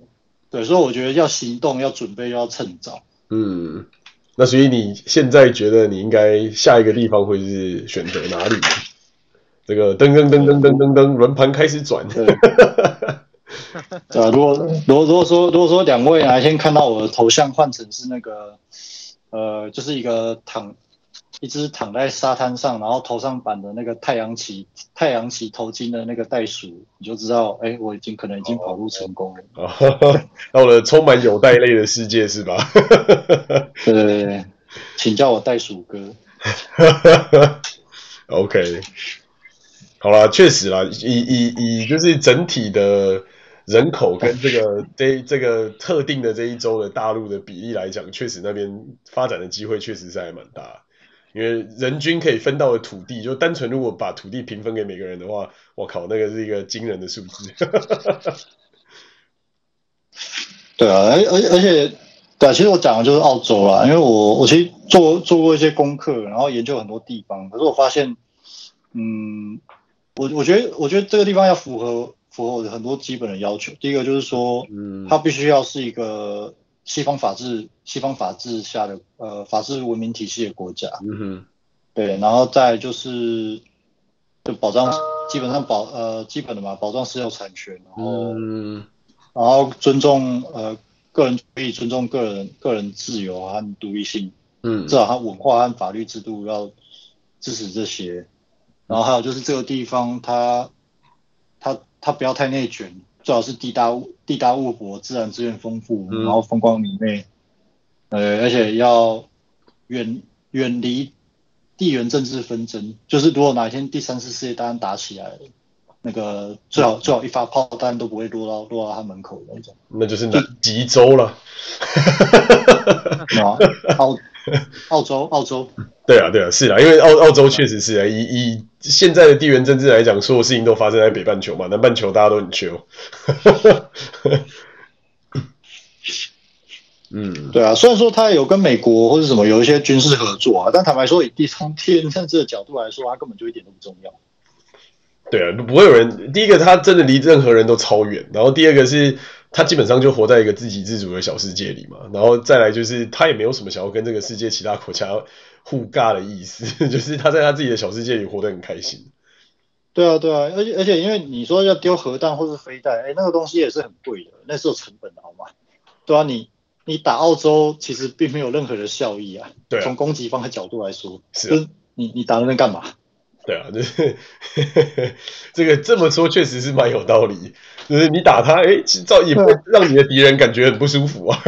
对，所以我觉得要行动，要准备，要趁早。嗯，那所以你现在觉得你应该下一个地方会是选择哪里？这个噔噔噔噔噔噔噔，轮盘开始转。对啊，如果如果如果说如果说两位哪一天看到我的头像换成是那个，呃，就是一个躺，一只躺在沙滩上，然后头上绑的那个太阳旗太阳旗头巾的那个袋鼠，你就知道，哎，我已经可能已经跑路成功了。哦，[laughs] 到了充满有袋类的世界是吧？对 [laughs] 对对，请叫我袋鼠哥。OK，好啦，确实啦，以以以就是整体的。人口跟这个这这个特定的这一周的大陆的比例来讲，确实那边发展的机会确实是还蛮大，因为人均可以分到的土地，就单纯如果把土地平分给每个人的话，我靠，那个是一个惊人的数字。[laughs] 对啊，而而而且，对啊，其实我讲的就是澳洲啦，因为我我其实做做过一些功课，然后研究很多地方，可是我发现，嗯，我我觉得我觉得这个地方要符合。符合我的很多基本的要求。第一个就是说，嗯，它必须要是一个西方法治、西方法治下的呃法治文明体系的国家。嗯哼，对，然后再就是就保障基本上保呃基本的嘛，保障私有产权，然后嗯，然后尊重呃个人可以尊重个人个人自由和独立性，嗯，至少它文化和法律制度要支持这些。然后还有就是这个地方它，它它它不要太内卷，最好是地大物地大物博，自然资源丰富，然后风光明媚。呃，而且要远远离地缘政治纷争，就是如果哪一天第三次世界大战打起来了，那个最好最好一发炮弹都不会落到落到他门口的那种。那就是南极洲了。[laughs] 啊，澳 [laughs] 澳洲澳洲。对啊对啊是啊，因为澳澳洲确实是啊，以以现在的地缘政治来讲，所有事情都发生在北半球嘛，南半球大家都很 chill。[laughs] 嗯，对啊，虽然说他有跟美国或者什么有一些军事合作啊，但坦白说，以地从地缘政治的角度来说，他根本就一点都不重要。对啊，不会有人。第一个，他真的离任何人都超远；然后第二个是，他基本上就活在一个自给自足的小世界里嘛。然后再来就是，他也没有什么想要跟这个世界其他国家互尬的意思，[laughs] 就是他在他自己的小世界里活得很开心。对啊，对啊，而且而且，因为你说要丢核弹或是飞弹，哎，那个东西也是很贵的，那是有成本的，好吗？对啊，你。你打澳洲其实并没有任何的效益啊。对啊，从攻击方的角度来说，是、啊就是、你你打那边干嘛？对啊，就 [laughs] 是这个这么说确实是蛮有道理。就是你打他，哎，照也会让你的敌人感觉很不舒服啊。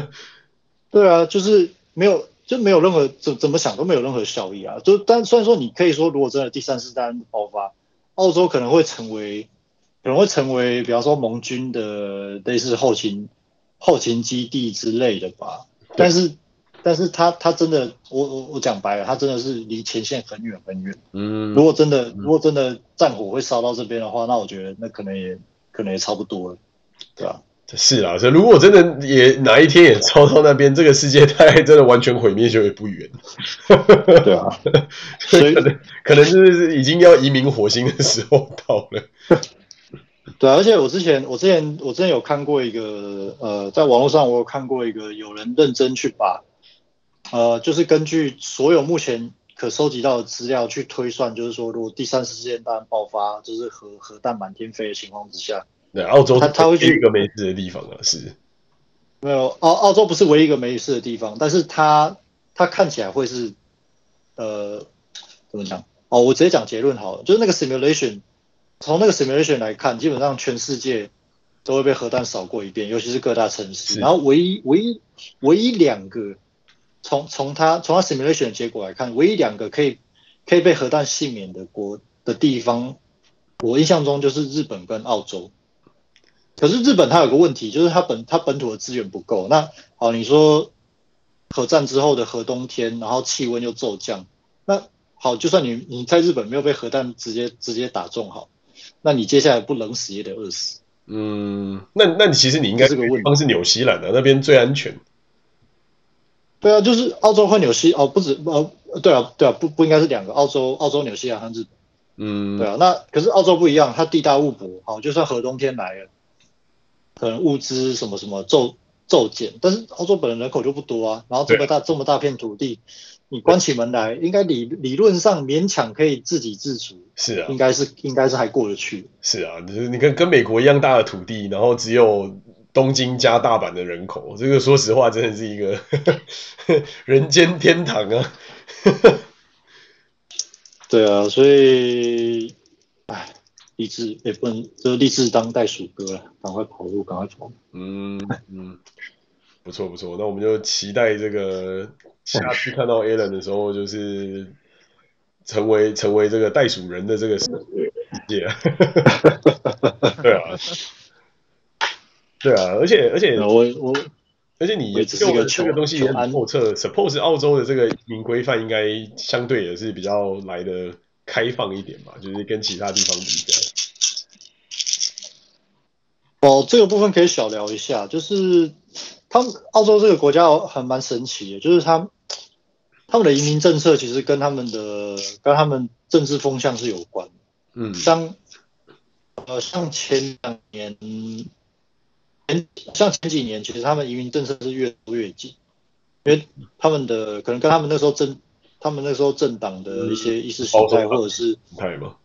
[laughs] 对啊，就是没有就没有任何怎怎么想都没有任何效益啊。就但虽然说你可以说，如果真的第三次大战爆发，澳洲可能会成为可能会成为，比方说盟军的类似后勤。后勤基地之类的吧，但是，但是他他真的，我我我讲白了，他真的是离前线很远很远。嗯，如果真的如果真的战火会烧到这边的话，那我觉得那可能也可能也差不多了，对吧？是啊，所以如果真的也哪一天也烧到那边，这个世界大概真的完全毁灭就也不远。对啊，[laughs] 所以可能可能就是已经要移民火星的时候到了。对，而且我之前，我之前，我之前有看过一个，呃，在网络上我有看过一个，有人认真去把，呃，就是根据所有目前可收集到的资料去推算，就是说，如果第三次世界大战爆发，就是核核弹满天飞的情况之下，对，澳洲它它会去一个没事的地方啊，是，没有，澳澳洲不是唯一一个没事的地方，但是它它看起来会是，呃，怎么讲？哦，我直接讲结论好了，就是那个 simulation。从那个 simulation 来看，基本上全世界都会被核弹扫过一遍，尤其是各大城市。然后唯一唯一唯一两个，从从它从它 simulation 的结果来看，唯一两个可以可以被核弹幸免的国的地方，我印象中就是日本跟澳洲。可是日本它有个问题，就是它本它本土的资源不够。那好，你说核战之后的核冬天，然后气温又骤降，那好，就算你你在日本没有被核弹直接直接打中，好。那你接下来不冷死也得饿死。嗯，那那你其实你应该这个地方是纽西兰的，啊，那边最安全。对啊，就是澳洲和纽西哦，不止哦，对啊，对啊，不不应该是两个澳洲、澳洲、纽西兰和日本。嗯，对啊，那可是澳洲不一样，它地大物博，好，就算核冬天来了，可能物资什么什么骤骤减，但是澳洲本人人口就不多啊，然后这么大这么大片土地。你关起门来，应该理理论上勉强可以自给自足。是啊，应该是应该是还过得去。是啊，就是你跟跟美国一样大的土地，然后只有东京加大阪的人口，这个说实话真的是一个 [laughs] 人间天堂啊。[laughs] 对啊，所以，哎，立志也不能就立志当袋鼠哥了，赶快跑路，赶快跑。嗯嗯，不错不错，那我们就期待这个。下次看到 Alan 的时候，就是成为成为这个袋鼠人的这个世界，[laughs] 对啊，对啊，而且而且我我而且你这个这个东西也很透彻，Suppose 澳洲的这个移民规范应该相对也是比较来的开放一点吧，就是跟其他地方比起来。哦，这个部分可以小聊一下，就是他们澳洲这个国家还蛮神奇的，就是他。他们的移民政策其实跟他们的跟他们政治风向是有关的，嗯，像呃像前两年前像前几年，其实他们移民政策是越拖越紧，因为他们的可能跟他们那时候政他们那时候政党的一些意识形态或者是态嘛，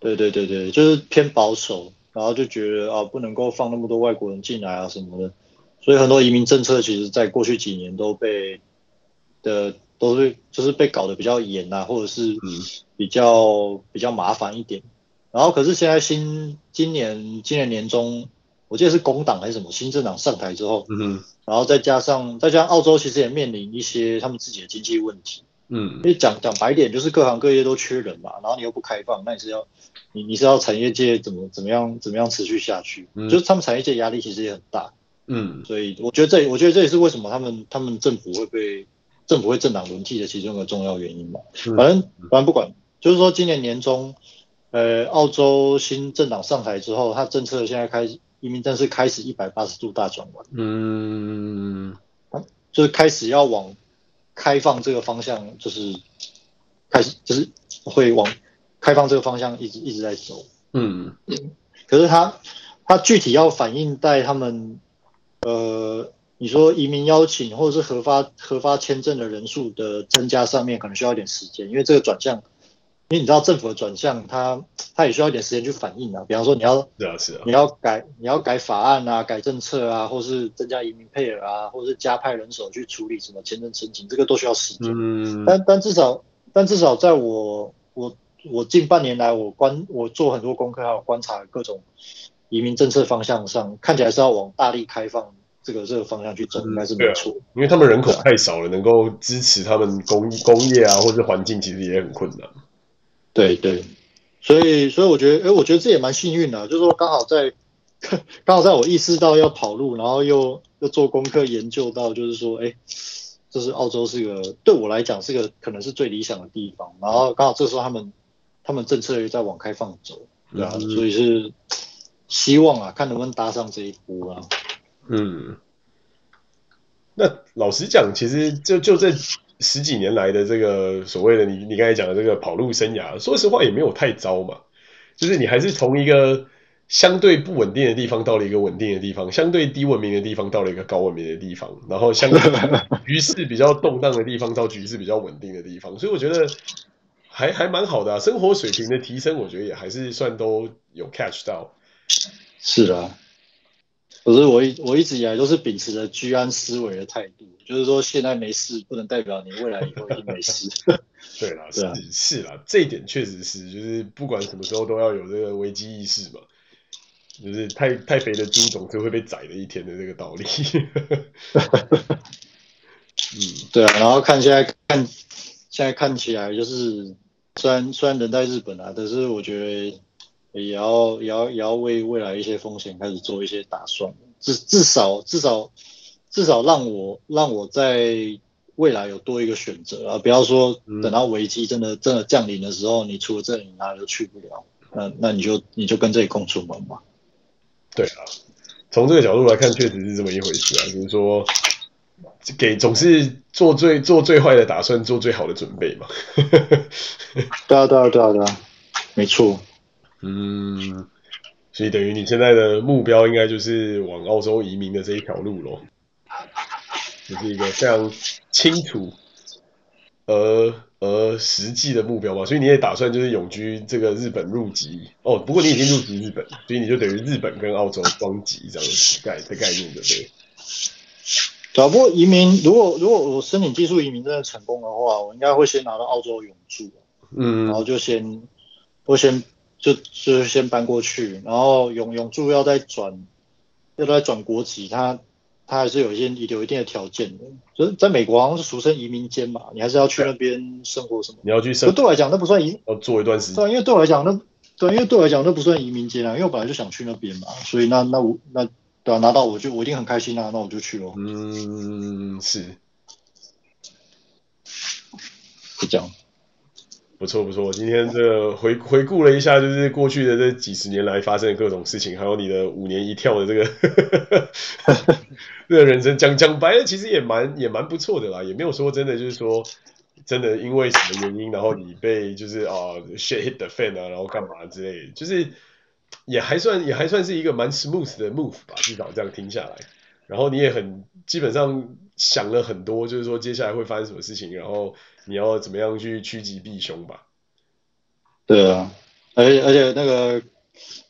对对对对，就是偏保守，然后就觉得啊不能够放那么多外国人进来啊什么的。所以很多移民政策其实在过去几年都被的都是就是被搞得比较严啊，或者是比较、嗯、比较麻烦一点。然后可是现在新今年今年年中，我记得是工党还是什么新政党上台之后，嗯，然后再加上再加上澳洲其实也面临一些他们自己的经济问题，嗯，因为讲讲白一点就是各行各业都缺人嘛，然后你又不开放，那你是要你你是要产业界怎么怎么样怎么样持续下去？嗯，就是他们产业界压力其实也很大。嗯，所以我觉得这，我觉得这也是为什么他们他们政府会被政府会政党轮替的其中一个重要原因嘛。反正反正不管，就是说今年年中，呃，澳洲新政党上台之后，他政策现在开始移民政策开始一百八十度大转弯。嗯，就是开始要往开放这个方向，就是开始就是会往开放这个方向一直一直在走。嗯，可是他他具体要反映在他们。呃，你说移民邀请或者是核发核发签证的人数的增加上面，可能需要一点时间，因为这个转向，因为你知道政府的转向，它它也需要一点时间去反应啊。比方说你要，是啊是啊，你要改你要改法案啊，改政策啊，或是增加移民配额啊，或是加派人手去处理什么签证申请，这个都需要时间。嗯，但但至少但至少在我我我近半年来，我观我做很多功课，还有观察各种。移民政策方向上看起来是要往大力开放这个这个方向去走，应该是没错。因为他们人口太少了，能够支持他们工工业啊，或者环境其实也很困难。对对，所以所以我觉得，哎，我觉得这也蛮幸运的，就是说刚好在刚好在我意识到要跑路，然后又又做功课研究到，就是说，哎，这是澳洲是个对我来讲是个可能是最理想的地方，然后刚好这时候他们他们政策又在往开放走，对啊，嗯、所以是。希望啊，看能不能搭上这一波啊。嗯，那老实讲，其实就就这十几年来的这个所谓的你你刚才讲的这个跑路生涯，说实话也没有太糟嘛。就是你还是从一个相对不稳定的地方到了一个稳定的地方，相对低文明的地方到了一个高文明的地方，然后相对局势比较动荡的地方到局势比较稳定的地方，所以我觉得还还蛮好的啊。生活水平的提升，我觉得也还是算都有 catch 到。是的，可是我一我一直以来都是秉持着居安思危的态度，就是说现在没事不能代表你未来以后一定没事。[laughs] [laughs] 对啦，是是啦，这一点确实是，就是不管什么时候都要有这个危机意识嘛，就是太太肥的猪总是会被宰的一天的这个道理。[laughs] 嗯，对啊，然后看现在看现在看起来就是虽然虽然人在日本啊，但是我觉得。也要也要也要为未来一些风险开始做一些打算，至至少至少至少让我让我在未来有多一个选择啊！不要说等到危机真的真的降临的时候，你除了这里哪里都去不了，那那你就你就跟这里共处门嘛。对啊，从这个角度来看，确实是这么一回事啊。就是说，给总是做最做最坏的打算，做最好的准备嘛。[laughs] 对啊，对啊，对啊，对啊，没错。嗯，所以等于你现在的目标应该就是往澳洲移民的这一条路咯，这是一个非常清楚而而实际的目标嘛。所以你也打算就是永居这个日本入籍哦？不过你已经入籍日本，所以你就等于日本跟澳洲双籍这样子概的概念，对不对？只不过移民，如果如果我申请技术移民真的成功的话，我应该会先拿到澳洲永住，嗯，然后就先我先。就就是先搬过去，然后永永住要再转，要再转国籍，他他还是有一些有一定的条件的。就是在美国好像是俗称移民监嘛，你还是要去那边生活什么？你要去生？对我来讲那不算移，要做一段时间。对，因为对我来讲那对，因为对我来讲那不算移民监啊，因为我本来就想去那边嘛，所以那那我那对啊，拿到我就我一定很开心啊，那我就去咯。嗯，是，就这样。不错不错，今天这回回顾了一下，就是过去的这几十年来发生的各种事情，还有你的五年一跳的这个 [laughs] 这个人生，讲讲白了，其实也蛮也蛮不错的啦，也没有说真的就是说真的因为什么原因，然后你被就是啊、shit hit the fan 啊，然后干嘛之类的，就是也还算也还算是一个蛮 smooth 的 move 吧，至少这样听下来，然后你也很基本上想了很多，就是说接下来会发生什么事情，然后。你要怎么样去趋吉避凶吧？对啊，而且而且那个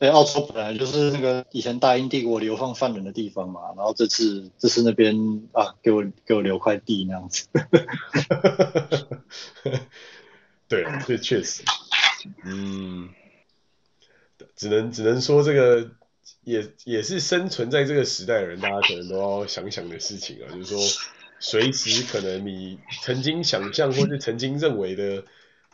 哎，澳洲本来就是那个以前大英帝国流放犯人的地方嘛，然后这次这次那边啊，给我给我留块地那样子。[laughs] 对，这确实，嗯，只能只能说这个也也是生存在这个时代的人，大家可能都要想想的事情啊，就是说，随时可能你曾经想象或是曾经认为的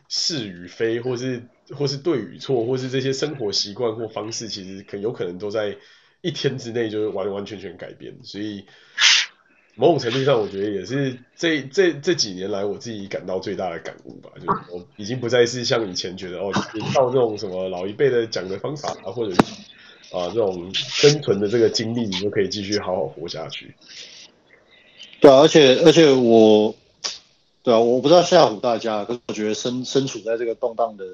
是与非，或是。或是对与错，或是这些生活习惯或方式，其实可有可能都在一天之内就完完全全改变。所以某种程度上，我觉得也是这这这几年来我自己感到最大的感悟吧。就是我已经不再是像以前觉得哦，你靠这种什么老一辈的讲的方法啊，或者是啊这种生存的这个经历，你就可以继续好好活下去。对啊，而且而且我，对啊，我不知道吓唬大家，可是我觉得身身处在这个动荡的。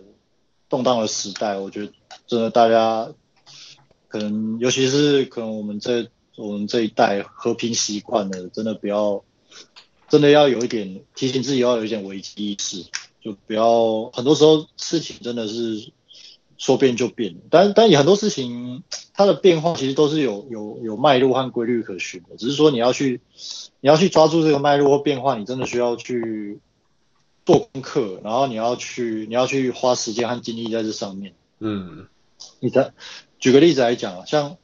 动荡的时代，我觉得真的大家可能，尤其是可能我们这我们这一代和平习惯了，真的不要，真的要有一点提醒自己，要有一点危机意识，就不要很多时候事情真的是说变就变，但但也很多事情它的变化其实都是有有有脉络和规律可循的，只是说你要去你要去抓住这个脉络或变化，你真的需要去。做功课，然后你要去，你要去花时间和精力在这上面。嗯，你的举个例子来讲啊，像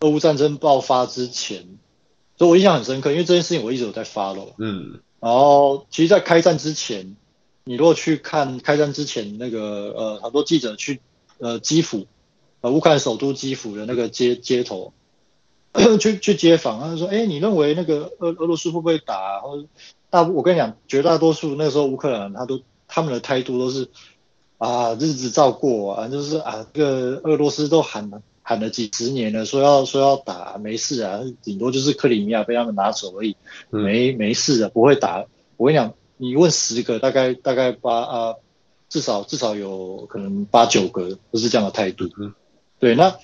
俄乌战争爆发之前，所以我印象很深刻，因为这件事情我一直有在 follow。嗯，然后其实，在开战之前，你如果去看开战之前那个呃，很多记者去呃基辅，呃乌克兰首都基辅的那个街街头，去去街访，他说：“哎，你认为那个俄俄罗斯会不会打啊？”或者那我跟你讲，绝大多数那时候乌克兰他都他们的态度都是啊，日子照过啊，就是啊，这个俄罗斯都喊了喊了几十年了，说要说要打，没事啊，顶多就是克里米亚被他们拿走而已，没没事的，不会打。我跟你讲，你问十个，大概大概八啊，至少至少有可能八九个都是这样的态度。对，那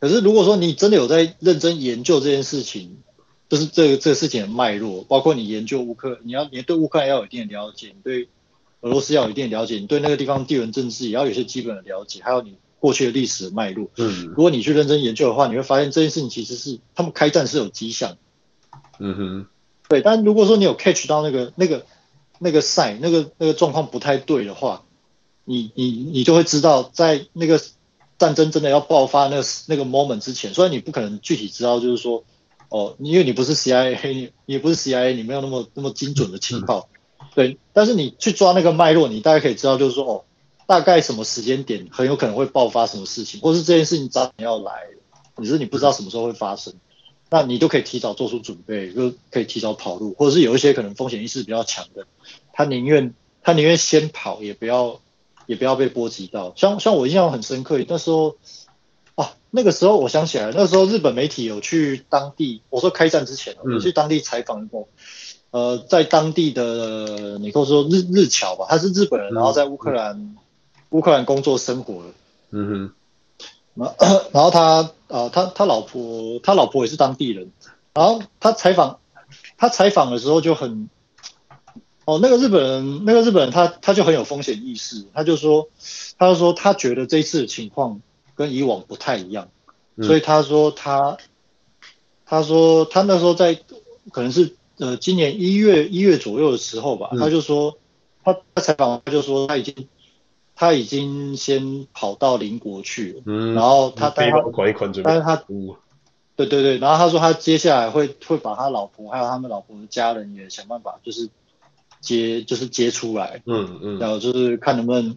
可是如果说你真的有在认真研究这件事情。就是这个这个事情的脉络，包括你研究乌克，你要你对乌克兰要有一定的了解，你对俄罗斯要有一定的了解，你对那个地方地缘政治也要有些基本的了解，还有你过去的历史的脉络。嗯，如果你去认真研究的话，你会发现这件事情其实是他们开战是有迹象。嗯哼，对。但如果说你有 catch 到那个那个那个 sign 那个那个状况不太对的话，你你你就会知道，在那个战争真的要爆发那个那个 moment 之前，虽然你不可能具体知道，就是说。哦，因为你不是 CIA，你你不是 CIA，你没有那么那么精准的情报，对。但是你去抓那个脉络，你大概可以知道，就是说，哦，大概什么时间点很有可能会爆发什么事情，或是这件事情早点要来，只是你不知道什么时候会发生，那你就可以提早做出准备，就可以提早跑路，或者是有一些可能风险意识比较强的，他宁愿他宁愿先跑，也不要也不要被波及到。像像我印象很深刻，那时候。啊，那个时候我想起来，那个时候日本媒体有去当地，我说开战之前，有去当地采访过，嗯，呃，在当地的你跟我说日日侨吧，他是日本人，然后在乌克兰乌、嗯、克兰工作生活。嗯哼，[coughs] 然后他呃他他老婆他老婆也是当地人，然后他采访他采访的时候就很，哦，那个日本人那个日本人他他就很有风险意识，他就说他就说他觉得这一次的情况。跟以往不太一样，所以他说他，他说他那时候在可能是呃今年一月一月左右的时候吧，他就说他他采访他就说他已经他已经先跑到邻国去了，然后他但是他对对对，然后他说他接下来会会把他老婆还有他们老婆的家人也想办法就是接就是接出来，嗯嗯，然后就是看能不能。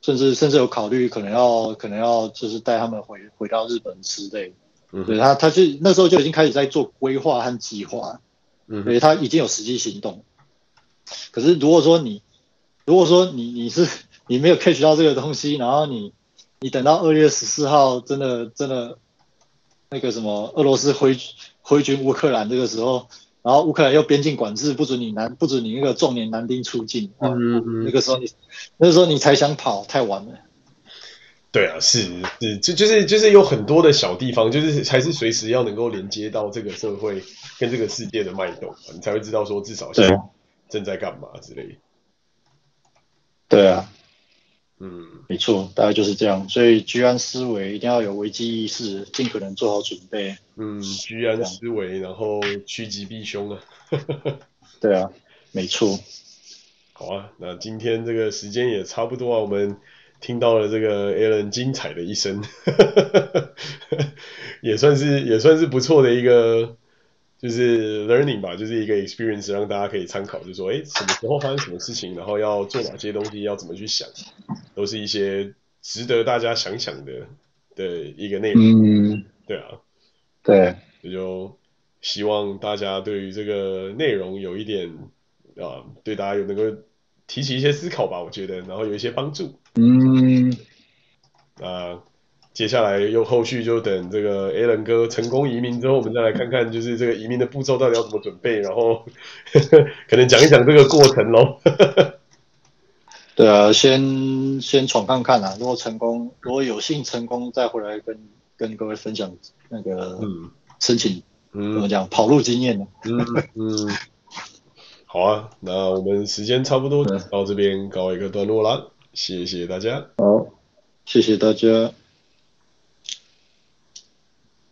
甚至甚至有考虑，可能要可能要就是带他们回回到日本之类。嗯，对他，他就那时候就已经开始在做规划和计划。嗯，所以他已经有实际行动。可是如果说你，如果说你你是你没有 catch 到这个东西，然后你你等到二月十四号真的真的那个什么俄罗斯挥挥军乌克兰这个时候。然后乌克兰又边境管制，不准你男，不准你那个壮年男丁出境。嗯嗯，那个时候你，那个时候你才想跑，太晚了。对啊，是是，就就是就是有很多的小地方，就是还是随时要能够连接到这个社会跟这个世界的脉动，你才会知道说至少现在正在干嘛之类。对啊，嗯，没错，大概就是这样。所以居安思危，一定要有危机意识，尽可能做好准备。嗯，居安思危，然后趋吉避凶啊。[laughs] 对啊，没错。好啊，那今天这个时间也差不多啊，我们听到了这个 Alan 精彩的一生，[laughs] 也算是也算是不错的一个就是 learning 吧，就是一个 experience，让大家可以参考，就是说，哎，什么时候发生什么事情，然后要做哪些东西，要怎么去想，都是一些值得大家想想的的一个内容。嗯，对啊，对，也就希望大家对于这个内容有一点。啊，对大家有能够提起一些思考吧，我觉得，然后有一些帮助。嗯，啊，接下来又后续就等这个 Alan 哥成功移民之后，我们再来看看，就是这个移民的步骤到底要怎么准备，然后呵 [laughs] 呵可能讲一讲这个过程喽。[laughs] 对啊，先先闯看看啊，如果成功，如果有幸成功，再回来跟跟各位分享那个申请，嗯，怎么讲跑路经验呢？嗯嗯。嗯 [laughs] 好啊，那我们时间差不多到这边告一个段落啦，谢谢大家。好，谢谢大家。